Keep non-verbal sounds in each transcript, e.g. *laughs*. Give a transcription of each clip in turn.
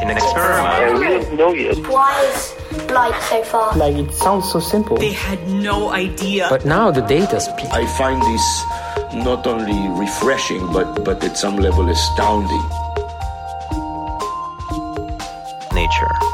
In an experiment, we don't know yet. Why is light so far? Like it sounds so simple. They had no idea. But now the data speaks. I find this not only refreshing, but, but at some level astounding. nature.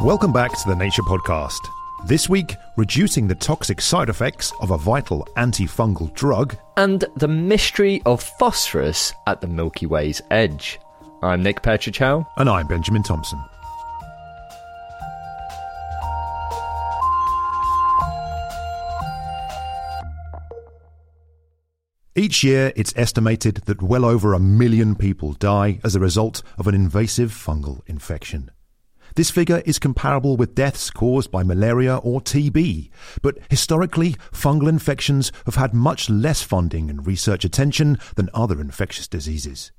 Welcome back to the Nature Podcast. This week, reducing the toxic side effects of a vital antifungal drug. And the mystery of phosphorus at the Milky Way's edge. I'm Nick Petrić Howe. And I'm Benjamin Thompson. Each year, it's estimated that well over a million people die as a result of an invasive fungal infection. This figure is comparable with deaths caused by malaria or TB, but historically, fungal infections have had much less funding and research attention than other infectious diseases.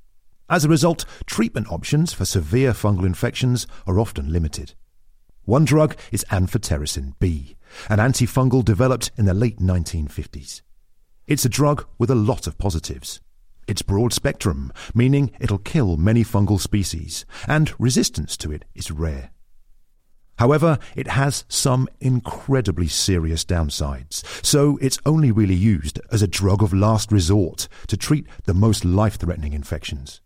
As a result, treatment options for severe fungal infections are often limited. One drug is amphotericin B, an antifungal developed in the late 1950s. It's a drug with a lot of positives. It's broad spectrum, meaning it'll kill many fungal species, and resistance to it is rare. However, it has some incredibly serious downsides, so it's only really used as a drug of last resort to treat the most life threatening infections.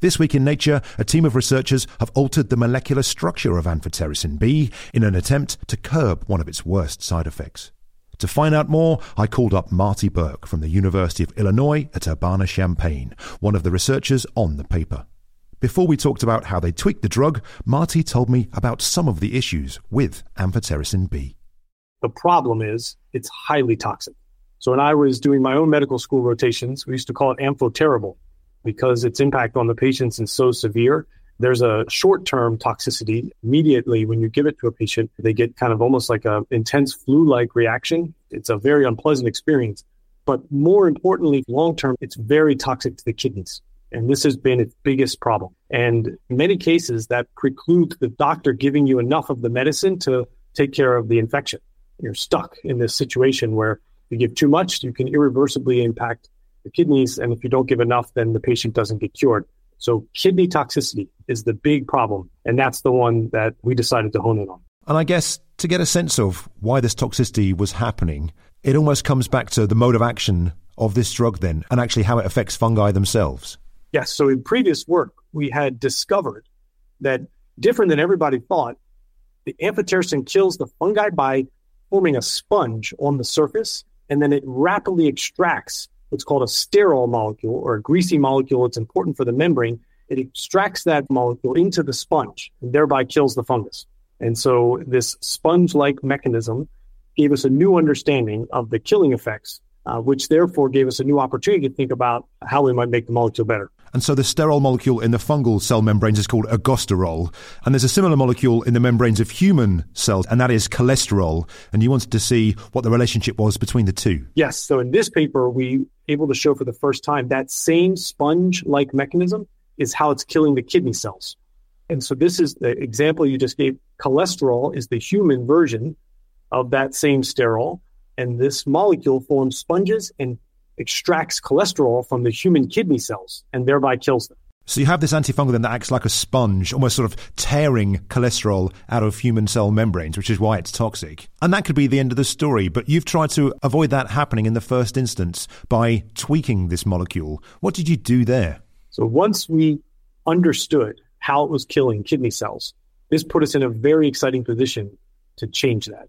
This week in Nature, a team of researchers have altered the molecular structure of amphotericin B in an attempt to curb one of its worst side effects. To find out more, I called up Marty Burke from the University of Illinois at Urbana-Champaign, one of the researchers on the paper. Before we talked about how they tweaked the drug, Marty told me about some of the issues with amphotericin B. The problem is it's highly toxic. So when I was doing my own medical school rotations, we used to call it amphoterrible because its impact on the patients is so severe there's a short term toxicity immediately when you give it to a patient. They get kind of almost like an intense flu like reaction. It's a very unpleasant experience. But more importantly, long term, it's very toxic to the kidneys. And this has been its biggest problem. And in many cases, that precludes the doctor giving you enough of the medicine to take care of the infection. You're stuck in this situation where you give too much, you can irreversibly impact the kidneys. And if you don't give enough, then the patient doesn't get cured. So kidney toxicity is the big problem. And that's the one that we decided to hone in on. And I guess to get a sense of why this toxicity was happening, it almost comes back to the mode of action of this drug then and actually how it affects fungi themselves. Yes. So in previous work, we had discovered that different than everybody thought, the amphotericin kills the fungi by forming a sponge on the surface, and then it rapidly extracts what's called a sterol molecule or a greasy molecule. It's important for the membrane. It extracts that molecule into the sponge and thereby kills the fungus. And so this sponge like mechanism gave us a new understanding of the killing effects, uh, which therefore gave us a new opportunity to think about how we might make the molecule better. And so the sterol molecule in the fungal cell membranes is called ergosterol. And there's a similar molecule in the membranes of human cells, and that is cholesterol. And you wanted to see what the relationship was between the two. Yes. So in this paper, we able to show for the first time that same sponge like mechanism is how it's killing the kidney cells. And so this is the example you just gave. Cholesterol is the human version of that same sterol. And this molecule forms sponges and extracts cholesterol from the human kidney cells and thereby kills them. So you have this antifungal then that acts like a sponge, almost sort of tearing cholesterol out of human cell membranes, which is why it's toxic. And that could be the end of the story, but you've tried to avoid that happening in the first instance by tweaking this molecule. What did you do there? So once we understood how it was killing kidney cells, this put us in a very exciting position to change that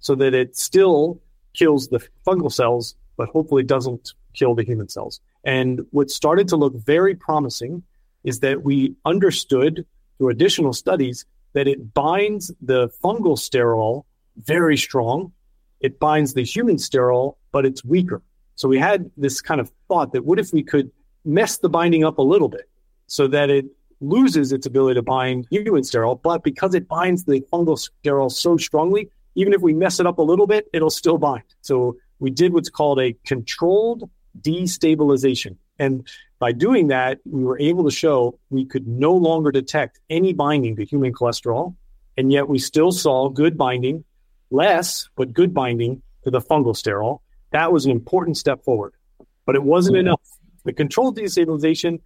so that it still kills the fungal cells, but hopefully doesn't kill the human cells. And what started to look very promising is that we understood through additional studies that it binds the fungal sterol very strong. It binds the human sterol, but it's weaker. So we had this kind of thought that what if we could mess the binding up a little bit so that it loses its ability to bind human sterol, but because it binds the fungal sterol so strongly, even if we mess it up a little bit, it'll still bind. So we did what's called a controlled destabilization. And by doing that, we were able to show we could no longer detect any binding to human cholesterol. And yet we still saw good binding, less, but good binding to the fungal sterol. That was an important step forward. But it wasn't enough. The controlled destabilization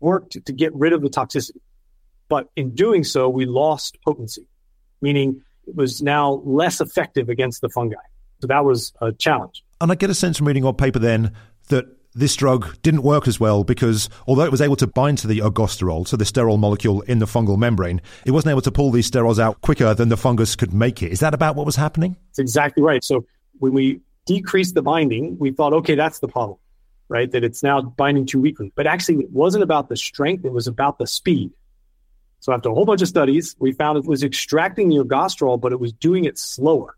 worked to get rid of the toxicity. But in doing so, we lost potency, meaning it was now less effective against the fungi. So that was a challenge. And I get a sense from reading your paper then that this drug didn't work as well because although it was able to bind to the ergosterol, so the sterol molecule in the fungal membrane, it wasn't able to pull these sterols out quicker than the fungus could make it. Is that about what was happening? That's exactly right. So when we decreased the binding, we thought, okay, that's the problem, right? That it's now binding too weakly. But actually, it wasn't about the strength, it was about the speed. So after a whole bunch of studies, we found it was extracting the ergosterol, but it was doing it slower.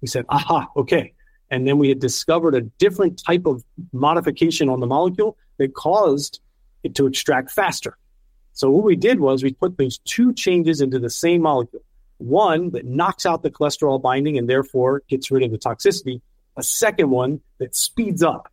We said, aha, okay. And then we had discovered a different type of modification on the molecule that caused it to extract faster. So what we did was we put these two changes into the same molecule. One that knocks out the cholesterol binding and therefore gets rid of the toxicity. A second one that speeds up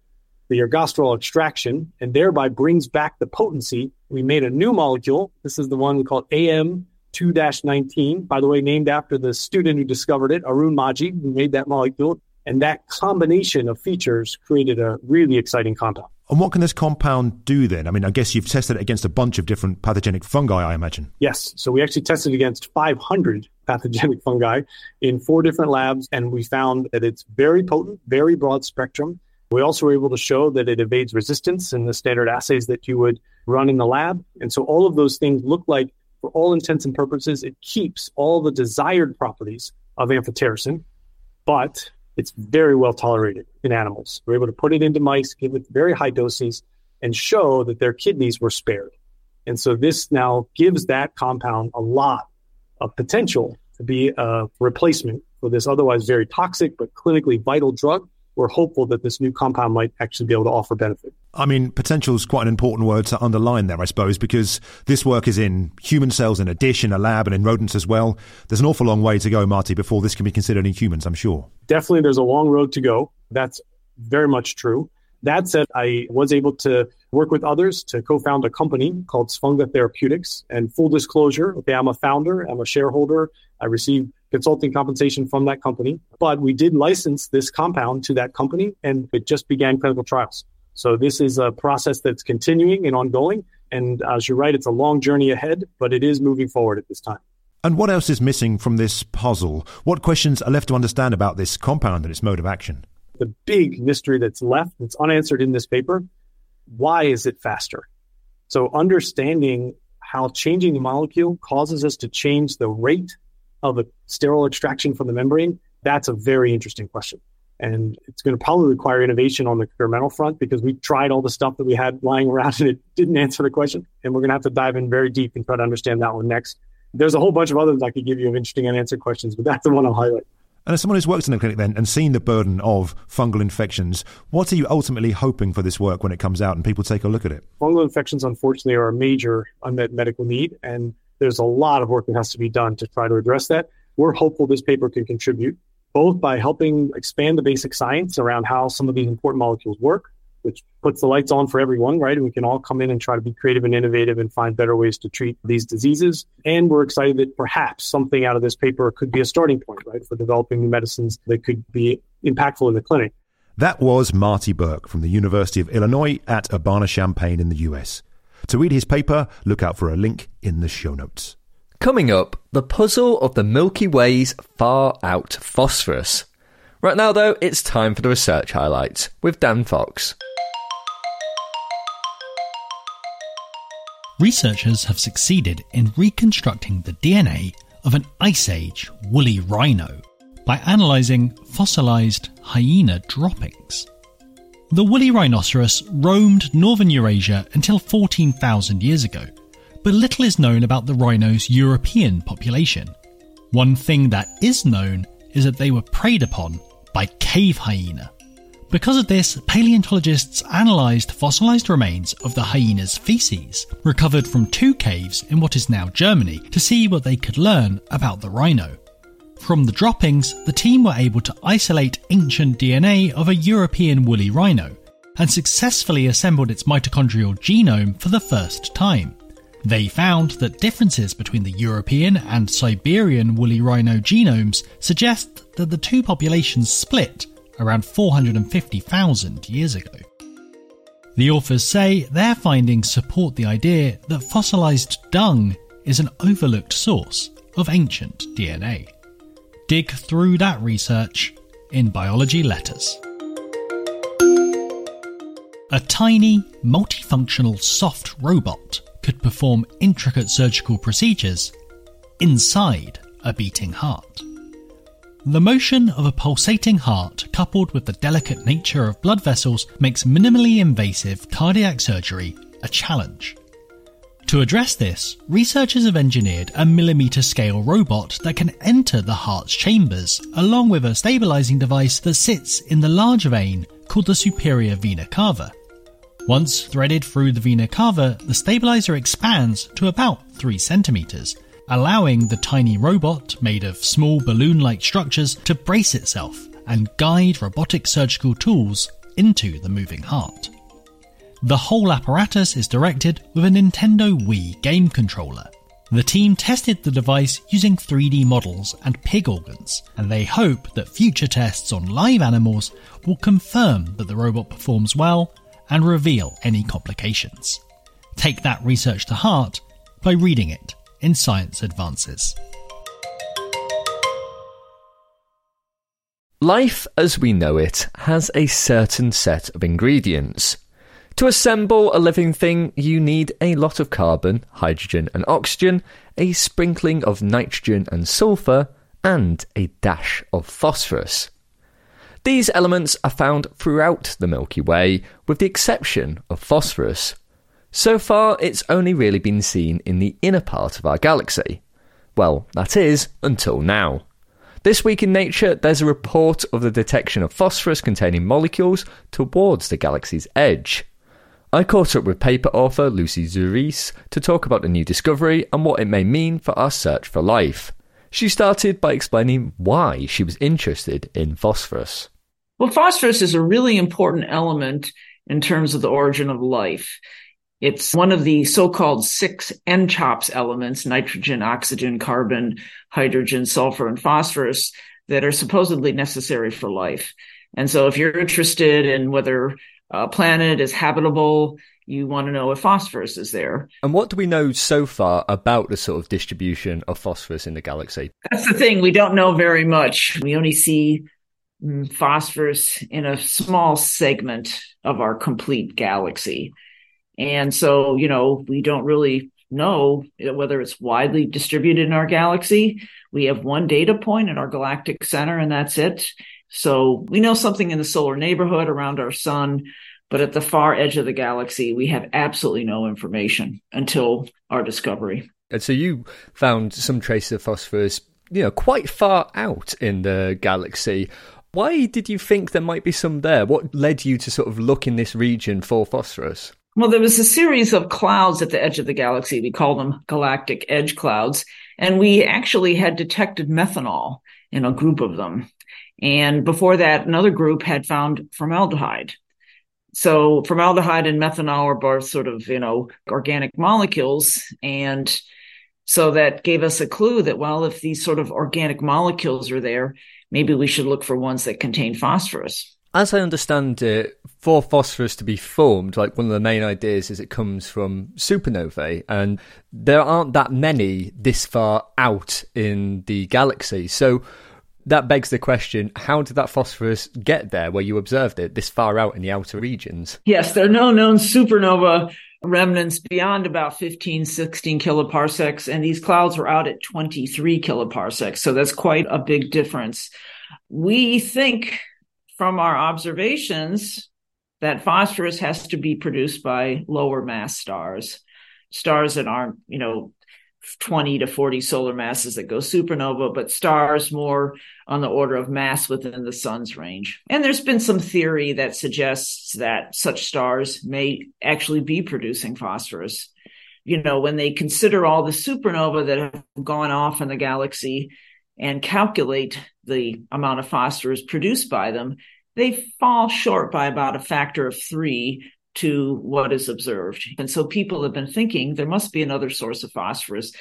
the ergosterol extraction and thereby brings back the potency. We made a new molecule. This is the one we call AM 2-19, by the way, named after the student who discovered it, Arun Maji, who made that molecule. And that combination of features created a really exciting compound. And what can this compound do then? I mean, I guess you've tested it against a bunch of different pathogenic fungi, I imagine. Yes. So we actually tested against 500 pathogenic fungi in four different labs, and we found that it's very potent, very broad spectrum. We also were able to show that it evades resistance in the standard assays that you would run in the lab. And so all of those things look like, for all intents and purposes, it keeps all the desired properties of amphotericin, but it's very well tolerated in animals. We're able to put it into mice, give it very high doses, and show that their kidneys were spared. And so this now gives that compound a lot of potential to be a replacement for this otherwise very toxic but clinically vital drug we're hopeful that this new compound might actually be able to offer benefit. I mean, potential is quite an important word to underline there, I suppose, because this work is in human cells in a dish, in a lab, and in rodents as well. There's an awful long way to go, Marty, before this can be considered in humans, I'm sure. Definitely, there's a long road to go. That's very much true. That said, I was able to work with others to co-found a company called Sfunga Therapeutics. And full disclosure, okay, I'm a founder, I'm a shareholder. I received consulting compensation from that company. But we did license this compound to that company and it just began clinical trials. So this is a process that's continuing and ongoing. And as you're right, it's a long journey ahead, but it is moving forward at this time. And what else is missing from this puzzle? What questions are left to understand about this compound and its mode of action? The big mystery that's left, that's unanswered in this paper, why is it faster? So understanding how changing the molecule causes us to change the rate of a sterol extraction from the membrane, that's a very interesting question. And it's going to probably require innovation on the experimental front because we tried all the stuff that we had lying around and it didn't answer the question. And we're going to have to dive in very deep and try to understand that one next. There's a whole bunch of others I could give you of interesting unanswered questions, but that's the one I'll highlight. And as someone who's worked in the clinic then and seen the burden of fungal infections, what are you ultimately hoping for this work when it comes out and people take a look at it? Fungal infections, unfortunately, are a major unmet medical need. And there's a lot of work that has to be done to try to address that. We're hopeful this paper can contribute both by helping expand the basic science around how some of these important molecules work, which puts the lights on for everyone, right? And we can all come in and try to be creative and innovative and find better ways to treat these diseases. And we're excited that perhaps something out of this paper could be a starting point, right, for developing new medicines that could be impactful in the clinic. That was Marty Burke from the University of Illinois at Urbana Champaign in the US. To read his paper, look out for a link in the show notes. Coming up, the puzzle of the Milky Way's far out phosphorus. Right now, though, it's time for the research highlights with Dan Fox. Researchers have succeeded in reconstructing the DNA of an Ice Age woolly rhino by analysing fossilised hyena droppings. The woolly rhinoceros roamed northern Eurasia until 14,000 years ago, but little is known about the rhino's European population. One thing that is known is that they were preyed upon by cave hyena. Because of this, paleontologists analysed fossilised remains of the hyena's feces, recovered from two caves in what is now Germany, to see what they could learn about the rhino. From the droppings, the team were able to isolate ancient DNA of a European woolly rhino and successfully assembled its mitochondrial genome for the first time. They found that differences between the European and Siberian woolly rhino genomes suggest that the two populations split around 450,000 years ago. The authors say their findings support the idea that fossilized dung is an overlooked source of ancient DNA. Dig through that research in Biology Letters. A tiny, multifunctional soft robot could perform intricate surgical procedures inside a beating heart. The motion of a pulsating heart, coupled with the delicate nature of blood vessels, makes minimally invasive cardiac surgery a challenge. To address this, researchers have engineered a millimeter scale robot that can enter the heart's chambers, along with a stabilizing device that sits in the large vein called the superior vena cava. Once threaded through the vena cava, the stabilizer expands to about 3 centimeters, allowing the tiny robot, made of small balloon like structures, to brace itself and guide robotic surgical tools into the moving heart. The whole apparatus is directed with a Nintendo Wii game controller. The team tested the device using 3D models and pig organs, and they hope that future tests on live animals will confirm that the robot performs well and reveal any complications. Take that research to heart by reading it in Science Advances. Life as we know it has a certain set of ingredients. To assemble a living thing, you need a lot of carbon, hydrogen, and oxygen, a sprinkling of nitrogen and sulfur, and a dash of phosphorus. These elements are found throughout the Milky Way, with the exception of phosphorus. So far, it's only really been seen in the inner part of our galaxy. Well, that is, until now. This week in Nature, there's a report of the detection of phosphorus containing molecules towards the galaxy's edge. I caught up with paper author Lucy Ziurys to talk about the new discovery and what it may mean for our search for life. She started by explaining why she was interested in phosphorus. Well, phosphorus is a really important element in terms of the origin of life. It's one of the so-called six NCHOPS elements, nitrogen, oxygen, carbon, hydrogen, sulfur, and phosphorus that are supposedly necessary for life. And so if you're interested in whether a planet is habitable, you want to know if phosphorus is there. And what do we know so far about the sort of distribution of phosphorus in the galaxy? That's the thing. We don't know very much. We only see mm, phosphorus in a small segment of our complete galaxy. And so, you know, we don't really know whether it's widely distributed in our galaxy. We have one data point at our galactic center, and that's it. So we know something in the solar neighborhood around our sun, but at the far edge of the galaxy, we have absolutely no information until our discovery. And so you found some traces of phosphorus, you know, quite far out in the galaxy. Why did you think there might be some there? What led you to sort of look in this region for phosphorus? Well, there was a series of clouds at the edge of the galaxy. We call them galactic edge clouds. And we actually had detected methanol in a group of them. And before that, another group had found formaldehyde. So formaldehyde and methanol are both sort of, you know, organic molecules. And so that gave us a clue that, well, if these sort of organic molecules are there, maybe we should look for ones that contain phosphorus. As I understand it, for phosphorus to be formed, like one of the main ideas is it comes from supernovae, and there aren't that many this far out in the galaxy. So that begs the question how did that phosphorus get there where you observed it this far out in the outer regions? Yes, there are no known supernova remnants beyond about 15, 16 kiloparsecs, and these clouds were out at 23 kiloparsecs. So that's quite a big difference. We think from our observations that phosphorus has to be produced by lower mass stars, stars that aren't, you know, 20 to 40 solar masses that go supernova, but stars more on the order of mass within the sun's range. And there's been some theory that suggests that such stars may actually be producing phosphorus. You know, when they consider all the supernova that have gone off in the galaxy and calculate the amount of phosphorus produced by them, they fall short by about a factor of three to what is observed. And so people have been thinking there must be another source of phosphorus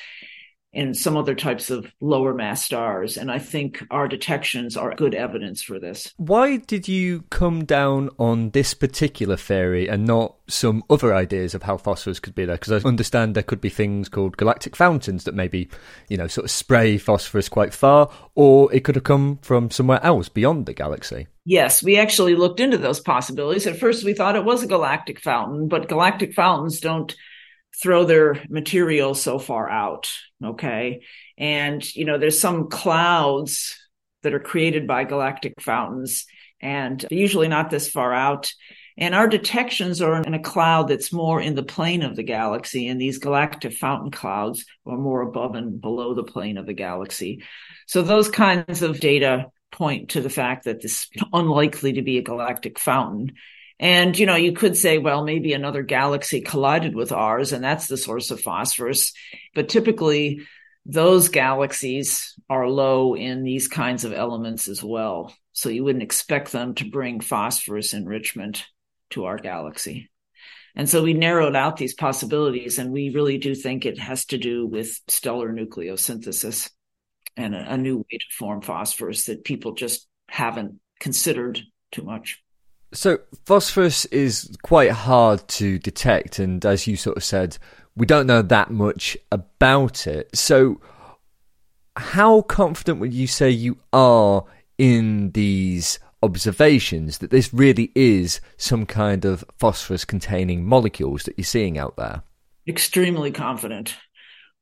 in some other types of lower mass stars. And I think our detections are good evidence for this. Why did you come down on this particular theory and not some other ideas of how phosphorus could be there? Because I understand there could be things called galactic fountains that maybe, you know, sort of spray phosphorus quite far, or it could have come from somewhere else beyond the galaxy. Yes, we actually looked into those possibilities. At first, we thought it was a galactic fountain, but galactic fountains don't throw their material so far out. Okay. And, you know, there's some clouds that are created by galactic fountains and usually not this far out. And our detections are in a cloud that's more in the plane of the galaxy, and these galactic fountain clouds are more above and below the plane of the galaxy. So those kinds of data point to the fact that this is unlikely to be a galactic fountain. And, you know, you could say, well, maybe another galaxy collided with ours and that's the source of phosphorus. But typically those galaxies are low in these kinds of elements as well. So you wouldn't expect them to bring phosphorus enrichment to our galaxy. And so we narrowed out these possibilities and we really do think it has to do with stellar nucleosynthesis and a, a new way to form phosphorus that people just haven't considered too much. So, phosphorus is quite hard to detect, and as you sort of said, we don't know that much about it. So, how confident would you say you are in these observations that this really is some kind of phosphorus containing molecules that you're seeing out there? Extremely confident.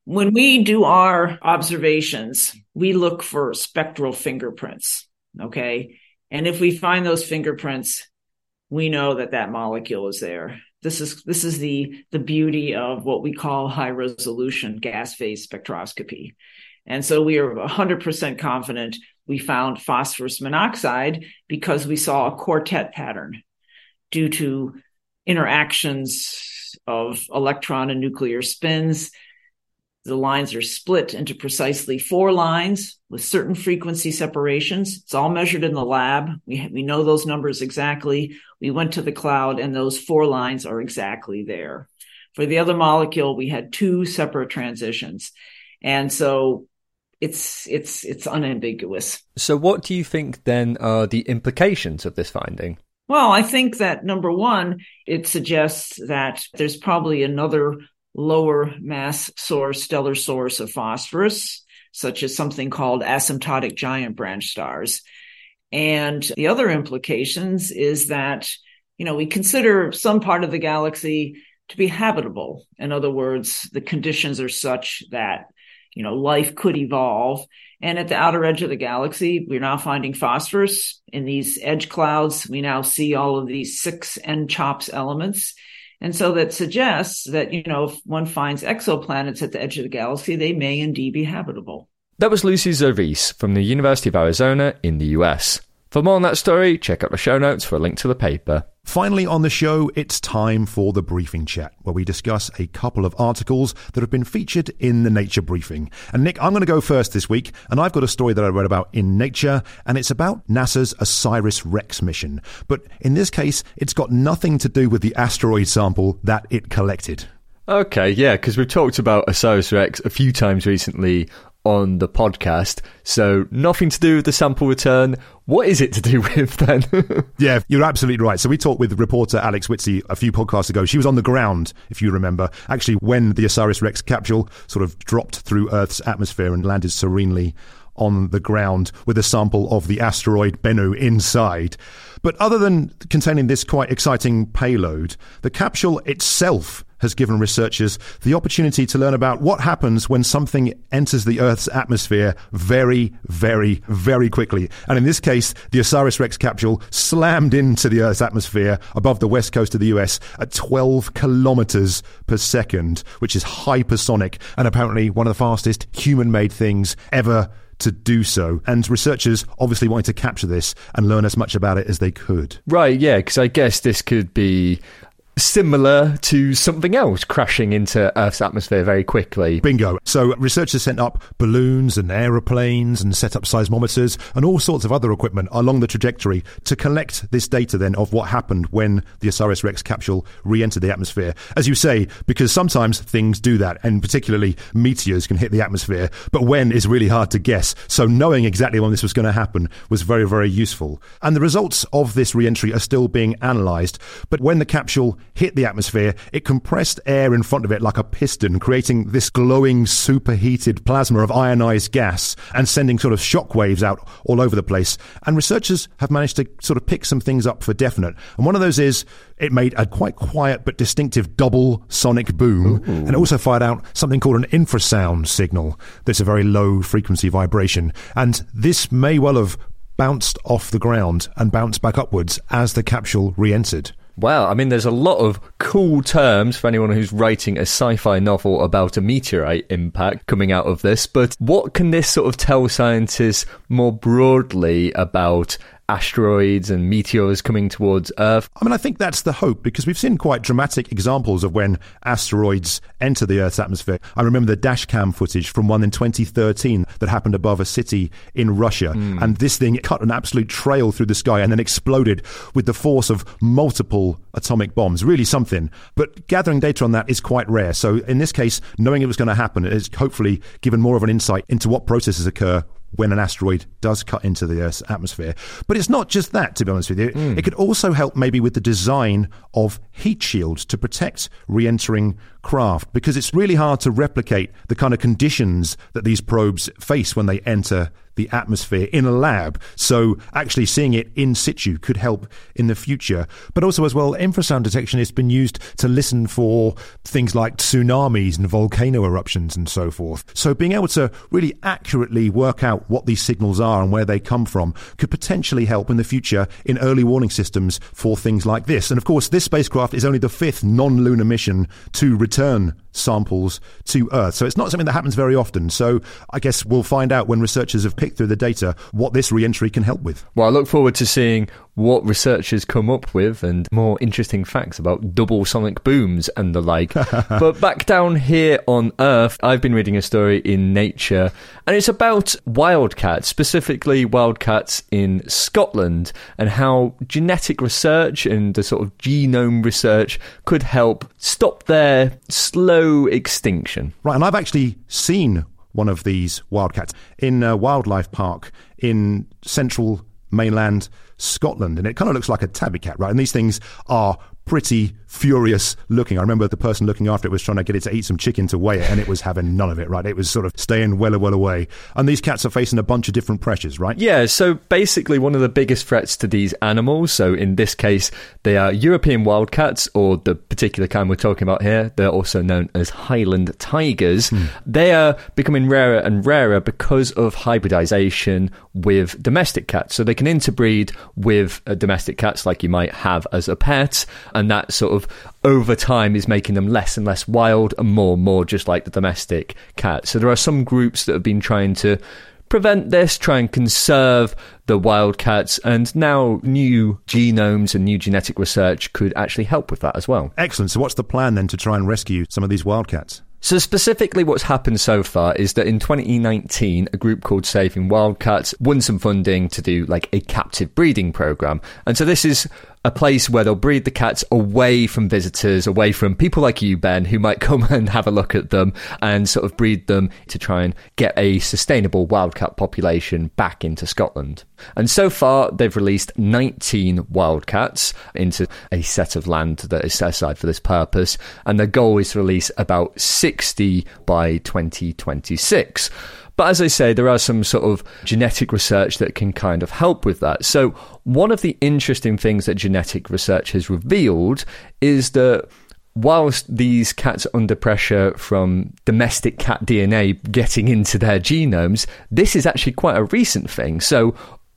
When we do our observations, we look for spectral fingerprints. Okay. And if we find those fingerprints, we know that that molecule is there. This is, this is the, the beauty of what we call high resolution gas phase spectroscopy. And so we are 100% confident we found phosphorus monoxide because we saw a quartet pattern due to interactions of electron and nuclear spins the lines are split into precisely four lines with certain frequency separations. It's all measured in the lab. We, we know those numbers exactly. We went to the cloud and those four lines are exactly there. For the other molecule, we had two separate transitions. And so it's it's it's unambiguous. So what do you think then are the implications of this finding? Well, I think that number one, it suggests that there's probably another lower mass source, stellar source of phosphorus, such as something called asymptotic giant branch stars. And the other implications is that, you know, we consider some part of the galaxy to be habitable. In other words, the conditions are such that, you know, life could evolve. And at the outer edge of the galaxy, we're now finding phosphorus in these edge clouds. We now see all of these six N-CHOPS elements. And so that suggests that, you know, if one finds exoplanets at the edge of the galaxy, they may indeed be habitable. That was Lucy Ziurys from the University of Arizona in the US. For more on that story, check out the show notes for a link to the paper. Finally, on the show, it's time for the briefing chat, where we discuss a couple of articles that have been featured in the Nature briefing. And Nick, I'm going to go first this week, and I've got a story that I read about in Nature, and it's about NASA's OSIRIS REx mission. But in this case, it's got nothing to do with the asteroid sample that it collected. Okay, yeah, because we've talked about Osiris Rex a few times recently on the podcast. So nothing to do with the sample return. What is it to do *laughs* with then? *laughs* yeah, you're absolutely right. So we talked with reporter Alex Witze a few podcasts ago. She was on the ground, if you remember, actually when the Osiris Rex capsule sort of dropped through Earth's atmosphere and landed serenely on the ground with a sample of the asteroid Bennu inside. But other than containing this quite exciting payload, the capsule itself has given researchers the opportunity to learn about what happens when something enters the Earth's atmosphere very, very, very quickly. And in this case, the OSIRIS REx capsule slammed into the Earth's atmosphere above the west coast of the US at 12 kilometers per second, which is hypersonic and apparently one of the fastest human made things ever to do so. And researchers obviously wanted to capture this and learn as much about it as they could. Right, yeah, because I guess this could be similar to something else crashing into Earth's atmosphere very quickly. Bingo. So researchers sent up balloons and aeroplanes and set up seismometers and all sorts of other equipment along the trajectory to collect this data then of what happened when the OSIRIS REx capsule re-entered the atmosphere. As you say, because sometimes things do that and particularly meteors can hit the atmosphere, but when is really hard to guess. So knowing exactly when this was going to happen was very, very useful. And the results of this re-entry are still being analyzed, but when the capsule hit the atmosphere, it compressed air in front of it like a piston, creating this glowing, superheated plasma of ionized gas and sending sort of shock waves out all over the place. And researchers have managed to sort of pick some things up for definite. And one of those is it made a quite quiet but distinctive double sonic boom. Ooh. And it also fired out something called an infrasound signal. That's a very low frequency vibration. And this may well have bounced off the ground and bounced back upwards as the capsule re entered. Wow, I mean, there's a lot of cool terms for anyone who's writing a sci fi novel about a meteorite impact coming out of this, but what can this sort of tell scientists more broadly about asteroids and meteors coming towards Earth. I mean, I think that's the hope because we've seen quite dramatic examples of when asteroids enter the Earth's atmosphere. I remember the dashcam footage from one in 2013 that happened above a city in Russia. Mm. And this thing cut an absolute trail through the sky and then exploded with the force of multiple atomic bombs. Really something. But gathering data on that is quite rare. So in this case, knowing it was going to happen has hopefully given more of an insight into what processes occur when an asteroid does cut into the Earth's atmosphere. But it's not just that, to be honest with you. Mm. It could also help maybe with the design of heat shields to protect re entering craft because it's really hard to replicate the kind of conditions that these probes face when they enter the atmosphere in a lab. So actually seeing it in situ could help in the future. But also as well, infrasound detection has been used to listen for things like tsunamis and volcano eruptions and so forth. So being able to really accurately work out what these signals are and where they come from could potentially help in the future in early warning systems for things like this. And of course, this spacecraft is only the fifth non-lunar mission to return samples to Earth. So it's not something that happens very often. So I guess we'll find out when researchers have picked through the data what this re-entry can help with. Well, I look forward to seeing what researchers come up with and more interesting facts about double sonic booms and the like. *laughs* but back down here on Earth, I've been reading a story in Nature and it's about wildcats, specifically wildcats in Scotland and how genetic research and the sort of genome research could help stop their slow extinction. Right, and I've actually seen one of these wildcats in a wildlife park in central mainland Scotland, and it kind of looks like a tabby cat, right? And these things are pretty furious looking. I remember the person looking after it was trying to get it to eat some chicken to weigh it, and it was having none of it, right? It was sort of staying well, well away. And these cats are facing a bunch of different pressures, right? Yeah, so basically, one of the biggest threats to these animals, so in this case, they are European wildcats, or the particular kind we're talking about here, they're also known as Highland tigers. Mm. They are becoming rarer and rarer because of hybridization with domestic cats. So they can interbreed with uh, domestic cats like you might have as a pet and that sort of over time is making them less and less wild and more and more just like the domestic cat. So there are some groups that have been trying to prevent this, try and conserve the wildcats, and now new genomes and new genetic research could actually help with that as well. Excellent. So, what's the plan then to try and rescue some of these wildcats? So, specifically, what's happened so far is that in 2019, a group called Saving Wildcats won some funding to do like a captive breeding program. And so, this is a place where they'll breed the cats away from visitors, away from people like you, Ben, who might *laughs* come and have a look at them and sort of breed them to try and get a sustainable wildcat population back into Scotland. And so far, they've released 19 wildcats into a set of land that is set aside for this purpose. And their goal is to release about 60 by 2026. But as I say, there are some sort of genetic research that can kind of help with that. So, one of the interesting things that genetic research has revealed is that whilst these cats are under pressure from domestic cat DNA getting into their genomes, this is actually quite a recent thing. So,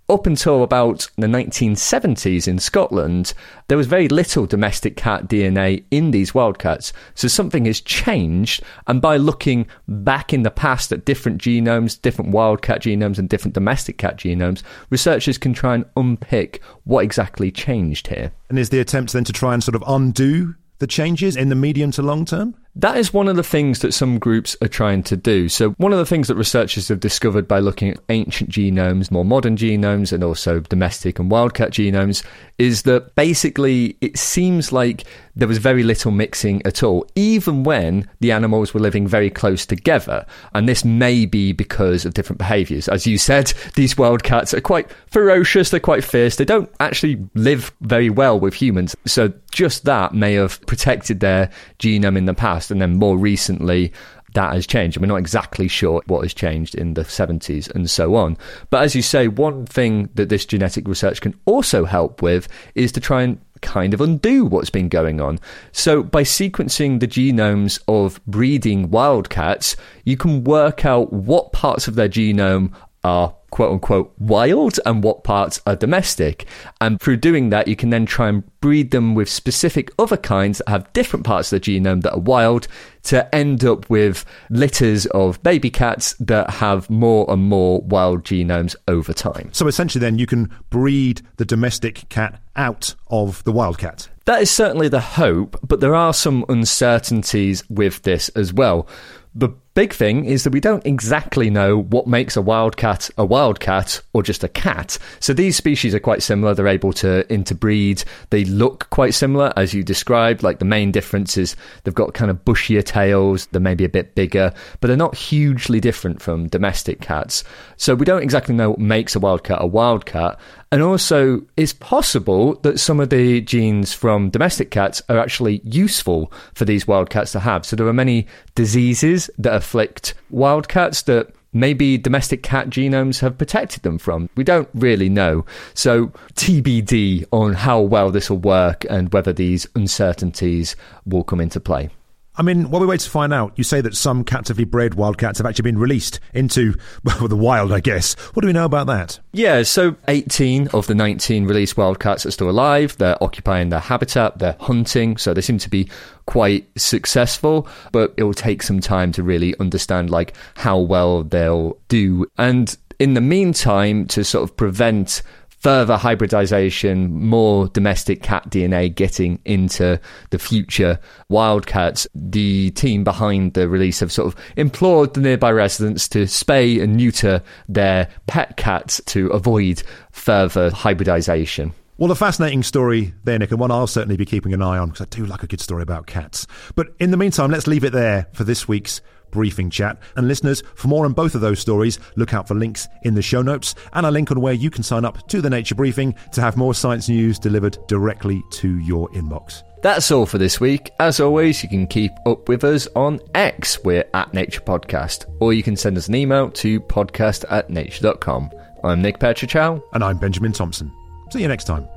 up until about the 1970s in Scotland, there was very little domestic cat DNA in these wildcats. So something has changed. And by looking back in the past at different genomes, different wildcat genomes, and different domestic cat genomes, researchers can try and unpick what exactly changed here. And is the attempt then to try and sort of undo the changes in the medium to long term? That is one of the things that some groups are trying to do. So, one of the things that researchers have discovered by looking at ancient genomes, more modern genomes, and also domestic and wildcat genomes is that basically it seems like there was very little mixing at all, even when the animals were living very close together. And this may be because of different behaviors. As you said, *laughs* these wildcats are quite ferocious, they're quite fierce, they don't actually live very well with humans. So, just that may have protected their genome in the past. And then more recently, that has changed. We're not exactly sure what has changed in the 70s and so on. But as you say, one thing that this genetic research can also help with is to try and kind of undo what's been going on. So, by sequencing the genomes of breeding wildcats, you can work out what parts of their genome are quote unquote wild and what parts are domestic. And through doing that, you can then try and breed them with specific other kinds that have different parts of the genome that are wild to end up with litters of baby cats that have more and more wild genomes over time. So essentially, then you can breed the domestic cat out of the wild cat. That is certainly the hope, but there are some uncertainties with this as well. The big thing is that we don't exactly know what makes a wildcat a wildcat or just a cat. So these species are quite similar. They're able to interbreed. They look quite similar, as you described. Like the main difference is they've got kind of bushier tails. They're maybe a bit bigger, but they're not hugely different from domestic cats. So we don't exactly know what makes a wildcat a wildcat. And also, it's possible that some of the genes from domestic cats are actually useful for these wildcats to have. So there are many diseases that afflict wildcats that maybe domestic cat genomes have protected them from. We don't really know. So, TBD on how well this will work and whether these uncertainties will come into play. I mean, while we wait to find out, you say that some captively bred wildcats have actually been released into, *laughs* well, the wild, I guess. What do we know about that? Yeah, so 18 of the 19 released wildcats are still alive. They're occupying their habitat, they're hunting, so they seem to be quite successful, but it will take some time to really understand like how well they'll do. And in the meantime, to sort of prevent further hybridization, more domestic cat DNA getting into the future wildcats. The team behind the release have sort of implored the nearby residents to spay and neuter their pet cats to avoid further hybridization. Well, a fascinating story there, Nick, and one I'll certainly be keeping an eye on because I do like a good story about cats. But in the meantime, let's leave it there for this week's briefing chat. And listeners, for more on both of those stories, look out for links in the show notes and a link on where you can sign up to the Nature Briefing to have more science news delivered directly to your inbox. That's all for this week. As always, you can keep up with us on X. We're at Nature Podcast. Or you can send us an email to podcast at nature.com. I'm Nick Petrić Howe. And I'm Benjamin Thompson. See you next time.